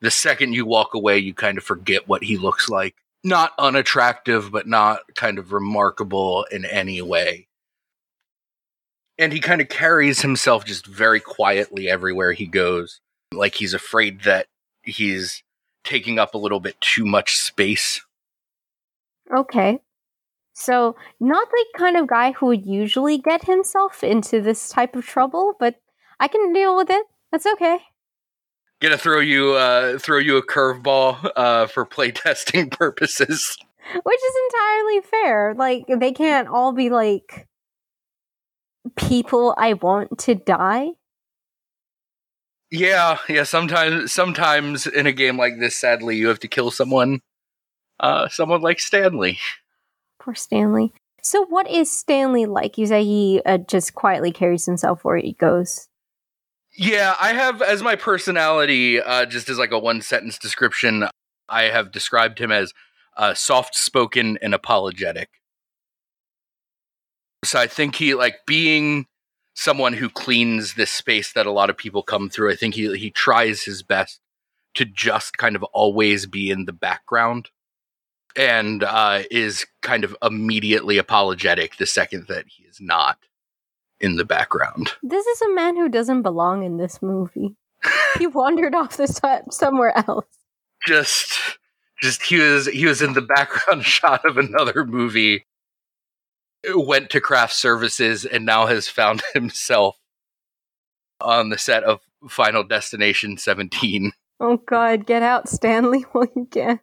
the second you walk away, you kind of forget what he looks like. Not unattractive, but not kind of remarkable in any way and he kind of carries himself just very quietly everywhere he goes like he's afraid that he's taking up a little bit too much space Okay. So, not the kind of guy who would usually get himself into this type of trouble, but I can deal with it. That's okay. gonna throw you uh throw you a curveball uh for playtesting purposes Which is entirely fair. Like, they can't all be like people I want to die. yeah yeah sometimes sometimes in a game like this sadly you have to kill someone uh someone like stanley Poor Stanley. So, what is Stanley like? You say he uh, just quietly carries himself where he goes. Yeah, I have as my personality, uh, just as like a one sentence description, I have described him as uh, soft spoken and apologetic. So I think he like being someone who cleans this space that a lot of people come through. I think he he tries his best to just kind of always be in the background and uh, is kind of immediately apologetic the second that he is not in the background. This is a man who doesn't belong in this movie. he wandered off the set somewhere else. just just he was he was in the background shot of another movie went to craft services and now has found himself on the set of final destination 17 Oh god, get out, Stanley, while you can.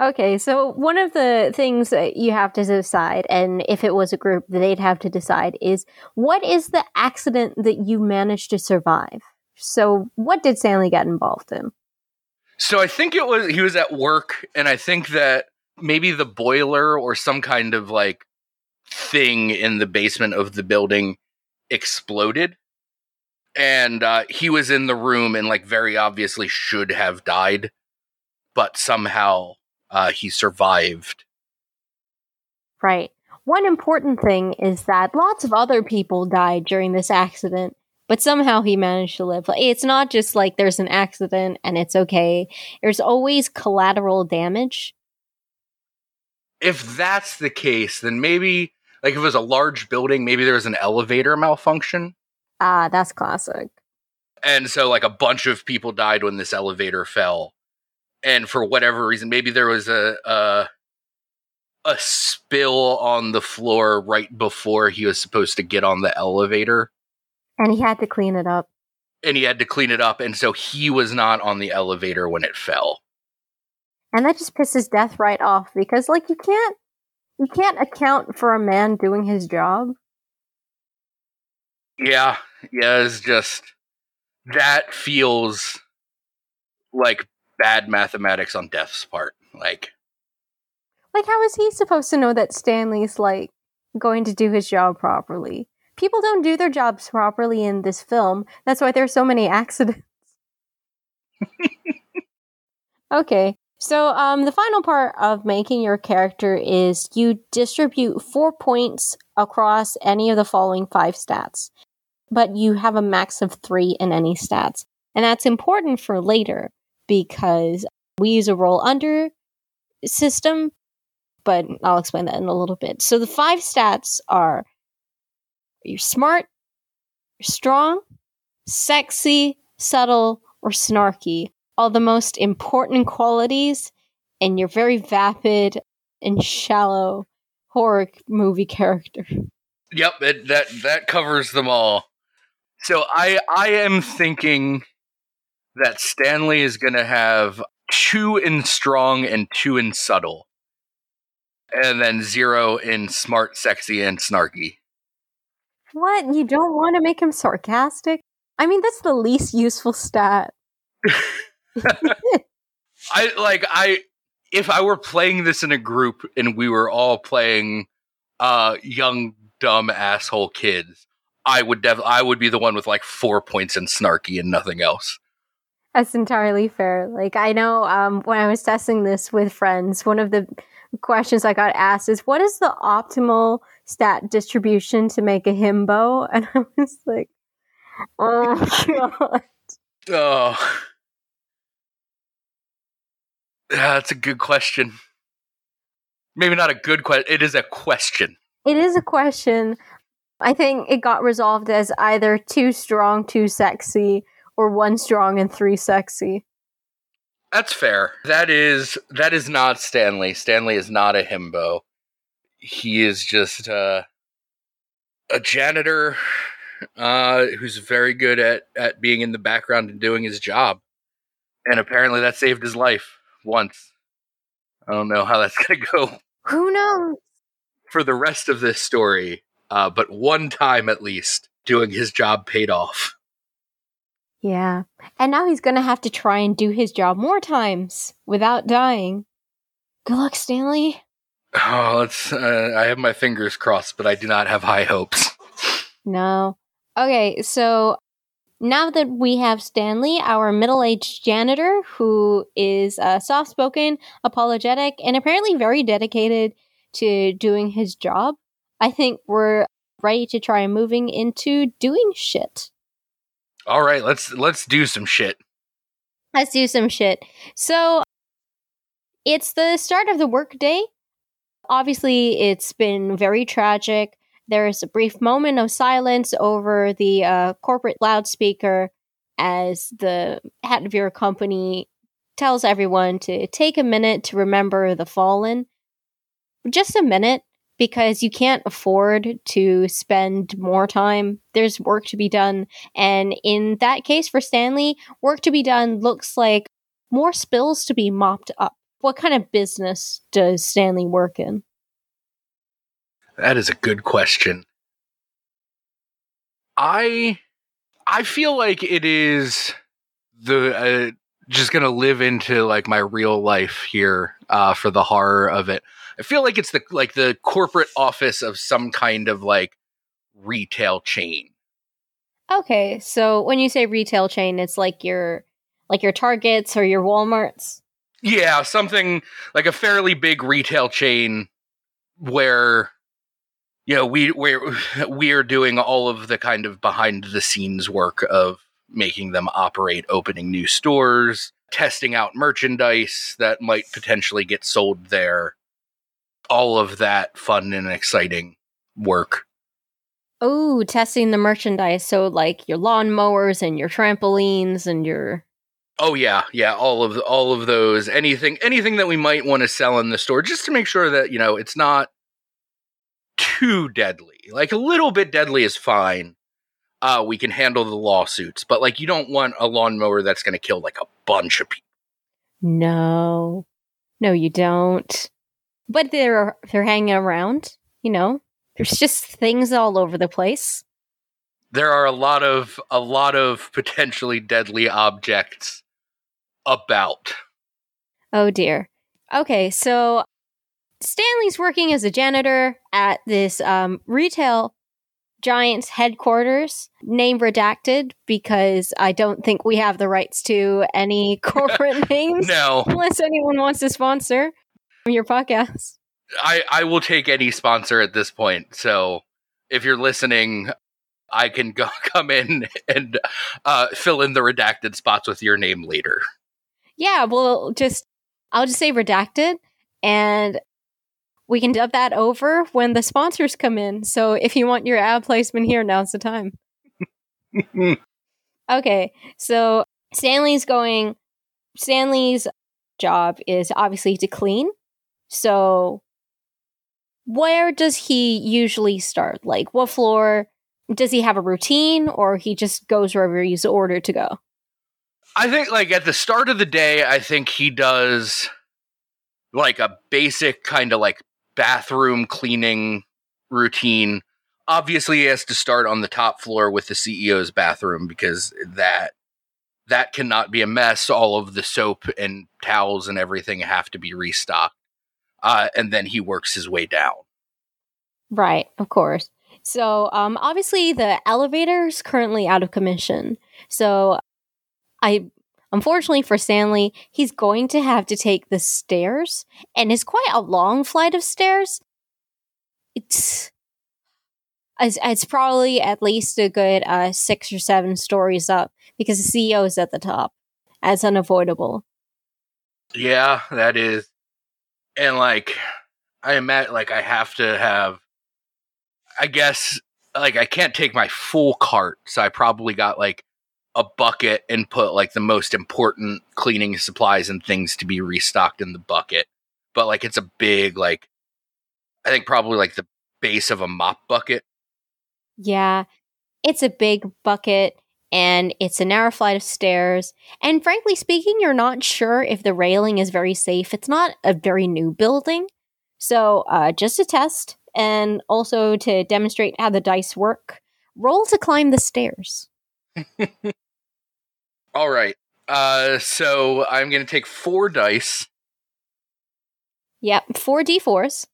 Okay, so one of the things that you have to decide, and if it was a group, they'd have to decide, is what is the accident that you managed to survive? So, what did Stanley get involved in? so i think it was he was at work and i think that maybe the boiler or some kind of like thing in the basement of the building exploded and uh, he was in the room and like very obviously should have died but somehow uh, he survived Right. One important thing is that lots of other people died during this accident, but somehow he managed to live. It's not just like there's an accident and it's okay. There's always collateral damage. if that's the case then maybe like if it was a large building maybe there was an elevator malfunction Ah, that's classic. and so like a bunch of people died when this elevator fell and for whatever reason maybe there was a a, a spill on the floor right before he was supposed to get on the elevator And he had to clean it up. and he had to clean it up and so he was not on the elevator when it fell And that just pisses Death right off because like you can't you can't account for a man doing his job. yeah yeah it's just that feels like bad mathematics on death's part like Like how is he supposed to know that Stanley's like going to do his job properly? People don't do their jobs properly in this film. That's why there's so many accidents. okay. So um the final part of making your character is you distribute 4 points across any of the following 5 stats. But you have a max of 3 in any stats. And that's important for later because we use a roll under system but I'll explain that in a little bit. So the five stats are you're smart, you're strong, sexy, subtle, or snarky. All the most important qualities and you're very vapid and shallow horror movie character. Yep, it, that that covers them all. So I I am thinking that Stanley is going to have two in strong and two in subtle, and then zero in smart, sexy, and snarky. What? You don't want to make him sarcastic? I mean, that's the least useful stat. I like I if I were playing this in a group and we were all playing uh young dumb asshole kids, I would def- I would be the one with like 4 points in snarky and nothing else. That's entirely fair. Like I know um when I was testing this with friends, one of the questions I got asked is what is the optimal stat distribution to make a himbo? And I was like, "Oh god." Oh. Yeah, that's a good question. Maybe not a good question. It is a question. It is a question. I think it got resolved as either two strong, two sexy, or one strong and three sexy. That's fair. That is that is not Stanley. Stanley is not a himbo. He is just uh, a janitor uh, who's very good at at being in the background and doing his job. And apparently that saved his life once. I don't know how that's going to go Who knows? for the rest of this story, uh, but one time at least, doing his job paid off. Yeah. And now he's gonna have to try and do his job more times without dying. Good luck, Stanley. Oh, let's. Uh, I have my fingers crossed, but I do not have high hopes. No. Okay, so now that we have Stanley, our middle aged janitor, who is uh, soft spoken, apologetic, and apparently very dedicated to doing his job, I think we're ready to try moving into doing shit. All right, let's let's do some shit. Let's do some shit. So it's the start of the workday. Obviously, it's been very tragic. There is a brief moment of silence over the uh, corporate loudspeaker as the head of your company tells everyone to take a minute to remember the fallen. Just a minute, because you can't afford to spend more time. There's work to be done. And in that case, for Stanley, work to be done looks like more spills to be mopped up. What kind of business does Stanley work in? That is a good question. I I feel like it is the uh, just gonna live into like my real life here uh, for the horror of it. I feel like it's the like the corporate office of some kind of like retail chain. Okay, so when you say retail chain, it's like your like your Targets or your Walmarts. Yeah, something like a fairly big retail chain where you know we we're we're doing all of the kind of behind the scenes work of making them operate opening new stores testing out merchandise that might potentially get sold there all of that fun and exciting work Oh, testing the merchandise. So like your lawnmowers and your trampolines and your oh yeah yeah all of all of those anything anything that we might want to sell in the store just to make sure that you know it's not too deadly like a little bit deadly is fine uh we can handle the lawsuits but like you don't want a lawnmower that's going to kill like a bunch of people No. No, you don't. But they're they're hanging around, you know. There's just things all over the place. there are a lot of a lot of potentially deadly objects about Oh dear. Okay, so Stanley's working as a janitor at this um, retail giant's headquarters, name redacted because I don't think we have the rights to any corporate names no unless anyone wants to sponsor your podcast. I, I will take any sponsor at this point. So if you're listening, I can go come in and uh, fill in the redacted spots with your name later. Yeah, well, just I'll just say redacted, and we can dub that over when the sponsors come in. So if you want your ad placement here, now's the time. Okay, so Stanley's going. Stanley's job is obviously to clean. So, where does he usually start? Like, what floor? Does he have a routine or he just goes wherever he's ordered to go? I think, like, at the start of the day, I think he does like a basic kind of like bathroom cleaning routine. Obviously, he has to start on the top floor with the CEO's bathroom because that that cannot be a mess. All of the soap and towels and everything have to be restocked. Uh, and then he works his way down. Right, of course. So, um, obviously, the elevator is currently out of commission. So, I unfortunately for Stanley, he's going to have to take the stairs, and it's quite a long flight of stairs. It's it's, it's probably at least a good uh, six or seven stories up because the CEO is at the top. As unavoidable. Yeah, that is. And like, I imagine, like, I have to have, I guess, like, I can't take my full cart. So I probably got like a bucket and put like the most important cleaning supplies and things to be restocked in the bucket. But like, it's a big, like, I think probably like the base of a mop bucket. Yeah, it's a big bucket and it's a narrow flight of stairs. And frankly speaking, you're not sure if the railing is very safe. It's not a very new building. So, uh, just a test and also to demonstrate how the dice work, roll to climb the stairs. All right. Uh, so I'm going to take four dice. Yep, four d4s.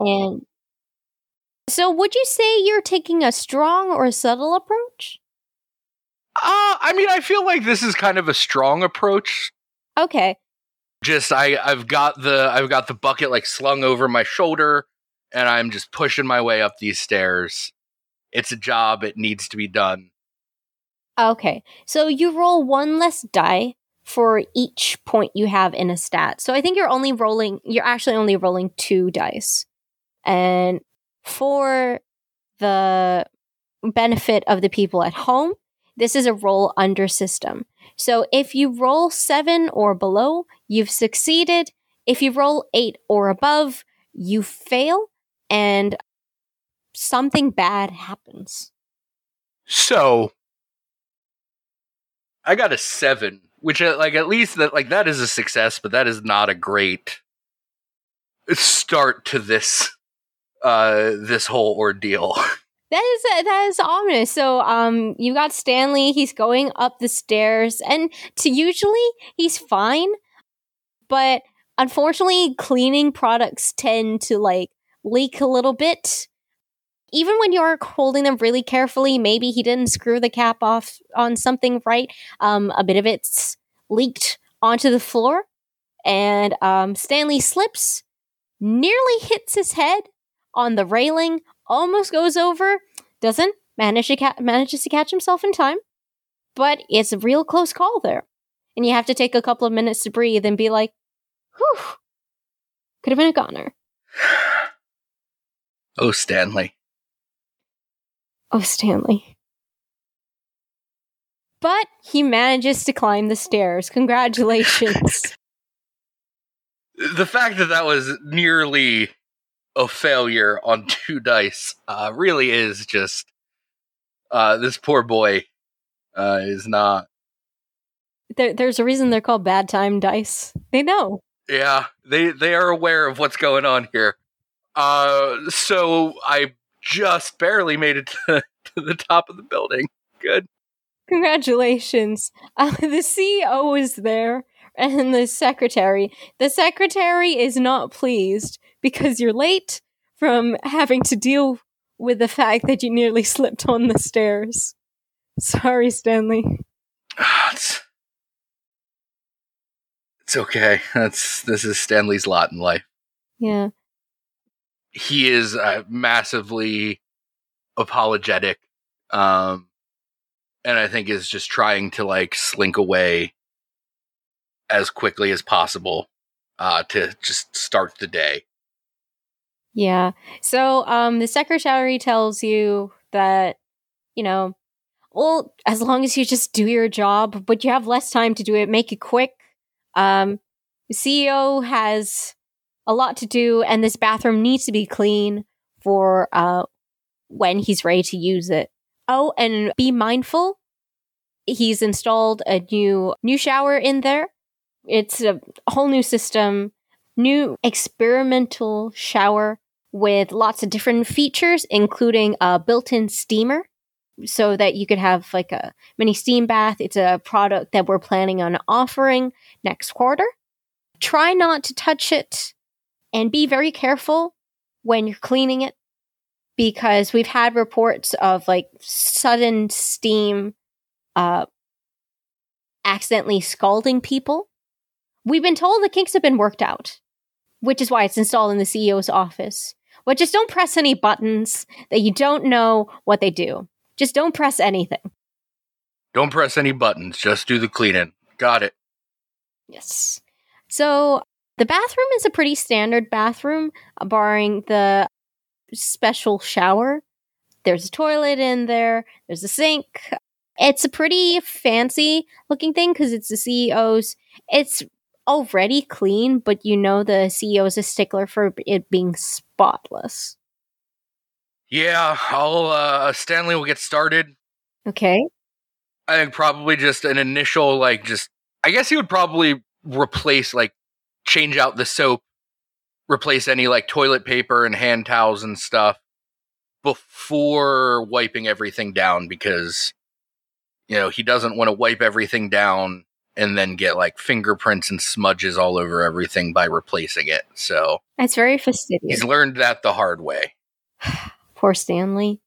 And so, would you say you're taking a strong or a subtle approach? Uh, I mean, I feel like this is kind of a strong approach. Okay. Just I I've got the I've got the bucket like slung over my shoulder and I'm just pushing my way up these stairs. It's a job, it needs to be done. Okay. So you roll one less die for each point you have in a stat. So I think you're only rolling you're actually only rolling two dice. And for the benefit of the people at home, this is a roll under system. So if you roll seven or below, you've succeeded. If you roll eight or above, you fail and something bad happens. So I got a seven, which uh, like at least that like that is a success, but that is not a great start to this uh this whole ordeal. That is that is ominous. So, um, you got Stanley. He's going up the stairs, and to usually he's fine, but unfortunately, cleaning products tend to like leak a little bit. Even when you're holding them really carefully, maybe he didn't screw the cap off on something right. Um, a bit of it's leaked onto the floor, and um, Stanley slips, nearly hits his head on the railing almost goes over, doesn't manage to ca- manages to catch himself in time, but it's a real close call there, and you have to take a couple of minutes to breathe and be like, "Whew, could have been a goner." oh, Stanley. Oh, Stanley. But he manages to climb the stairs. Congratulations. the fact that that was nearly a failure on two dice uh, really is just uh, this poor boy uh, is not. There, there's a reason they're called bad time dice. They know. Yeah, they they are aware of what's going on here. Uh, so I just barely made it to, to the top of the building. Good. Congratulations. Uh, the CEO is there and the secretary. The secretary is not pleased because you're late from having to deal with the fact that you nearly slipped on the stairs. Sorry, Stanley. it's, it's okay. That's this is Stanley's lot in life. Yeah. He is uh, massively apologetic um and I think is just trying to like slink away as quickly as possible uh to just start the day. Yeah. So um, the secretary tells you that, you know, well, as long as you just do your job, but you have less time to do it, make it quick. Um, The CEO has a lot to do, and this bathroom needs to be clean for uh, when he's ready to use it. Oh, and be mindful. He's installed a new new shower in there. It's a whole new system, new experimental shower with lots of different features, including a built-in steamer so that you could have like a mini steam bath. It's a product that we're planning on offering next quarter. Try not to touch it and be very careful when you're cleaning it because we've had reports of like sudden steam uh accidentally scalding people. We've been told the kinks have been worked out, which is why it's installed in the CEO's office. But just don't press any buttons that you don't know what they do. Just don't press anything. Don't press any buttons. Just do the cleaning. Got it. Yes. So the bathroom is a pretty standard bathroom, barring the special shower. There's a toilet in there, there's a sink. It's a pretty fancy looking thing because it's the CEO's. It's already clean, but you know the CEO is a stickler for it being spotless. Yeah, I'll uh Stanley will get started. Okay. I think probably just an initial like just I guess he would probably replace like change out the soap, replace any like toilet paper and hand towels and stuff before wiping everything down because you know, he doesn't want to wipe everything down and then get like fingerprints and smudges all over everything by replacing it. So It's very fastidious. he's learned that the hard way. Poor Stanley.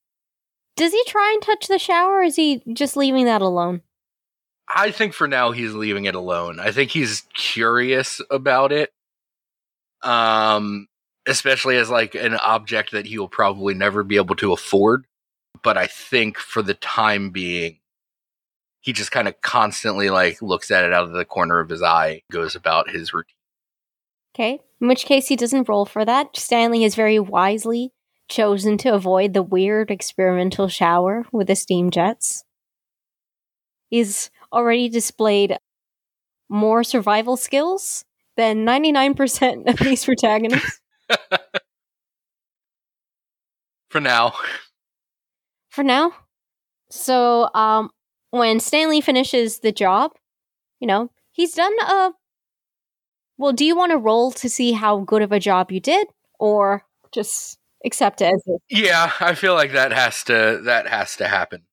Does he try and touch the shower or is he just leaving that alone? I think for now he's leaving it alone. I think he's curious about it. Um especially as like an object that he will probably never be able to afford. But I think for the time being he just kind of constantly like looks at it out of the corner of his eye, goes about his routine. Okay. In which case he doesn't roll for that. Stanley has very wisely chosen to avoid the weird experimental shower with the steam jets. He's already displayed more survival skills than 99% of these protagonists. For now. for now. So, um, when Stanley finishes the job, you know, he's done a. Well, do you want to roll to see how good of a job you did, or just accept it as it? Yeah, I feel like that has to that has to happen.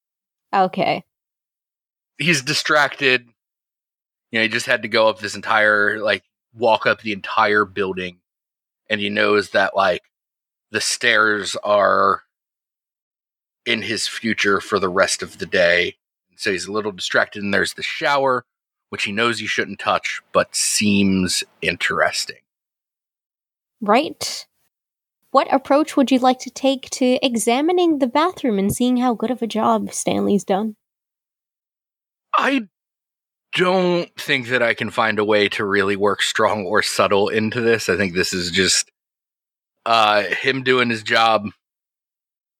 Okay. He's distracted. You know, he just had to go up this entire like walk up the entire building and he knows that like the stairs are in his future for the rest of the day. So he's a little distracted and there's the shower which he knows he shouldn't touch but seems interesting. Right. What approach would you like to take to examining the bathroom and seeing how good of a job Stanley's done? I don't think that I can find a way to really work strong or subtle into this. I think this is just uh, him doing his job,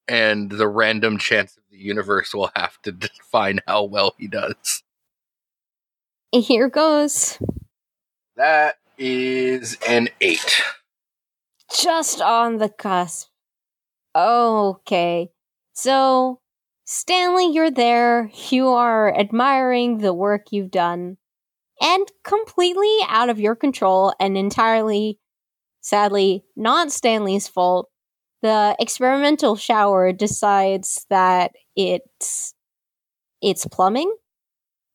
and the random chance of the universe will have to define how well he does. Here goes. That is an eight. Just on the cusp. Okay. So, Stanley, you're there. You are admiring the work you've done. And completely out of your control and entirely, sadly, not Stanley's fault, the experimental shower decides that it's its plumbing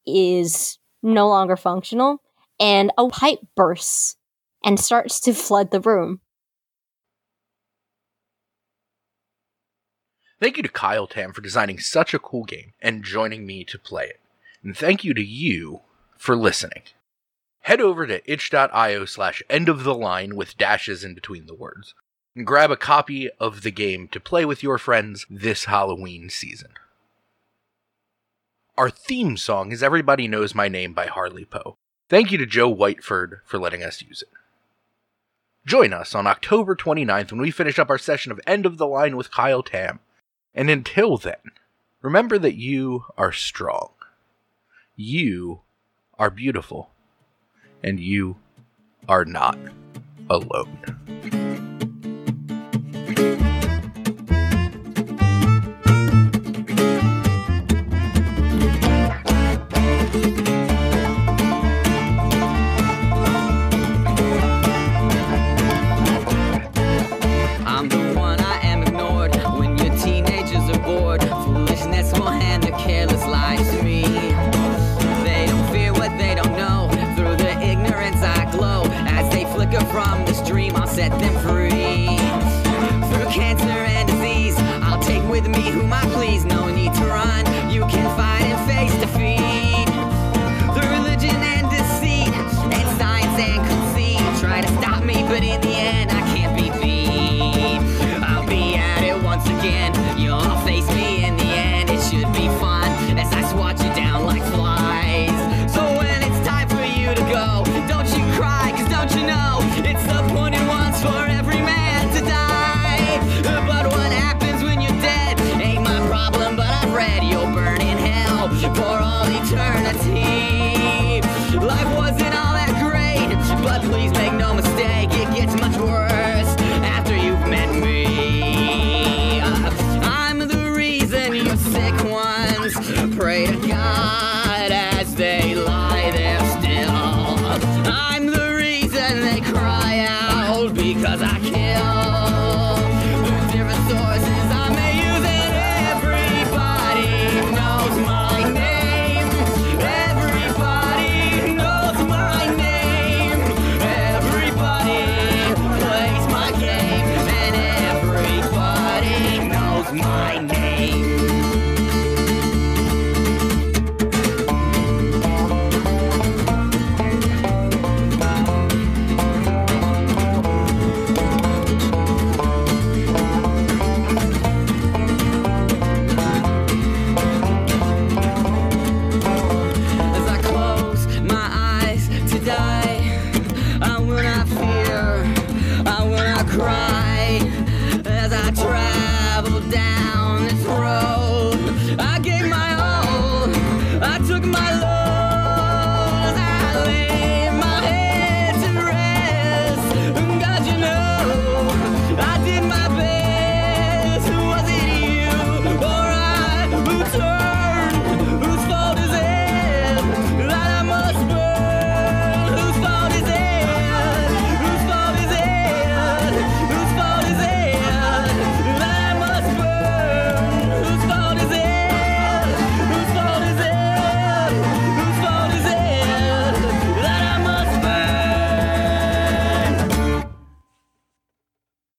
is no longer functional and a pipe bursts and starts to flood the room. Thank you to Kyle Tam for designing such a cool game and joining me to play it. And thank you to you for listening. Head over to itch.io slash end of the line with dashes in between the words and grab a copy of the game to play with your friends this Halloween season. Our theme song is Everybody Knows My Name by Harley Poe. Thank you to Joe Whiteford for letting us use it. Join us on October 29th when we finish up our session of End of the Line with Kyle Tam. And until then, remember that you are strong. You are beautiful. And you are not alone.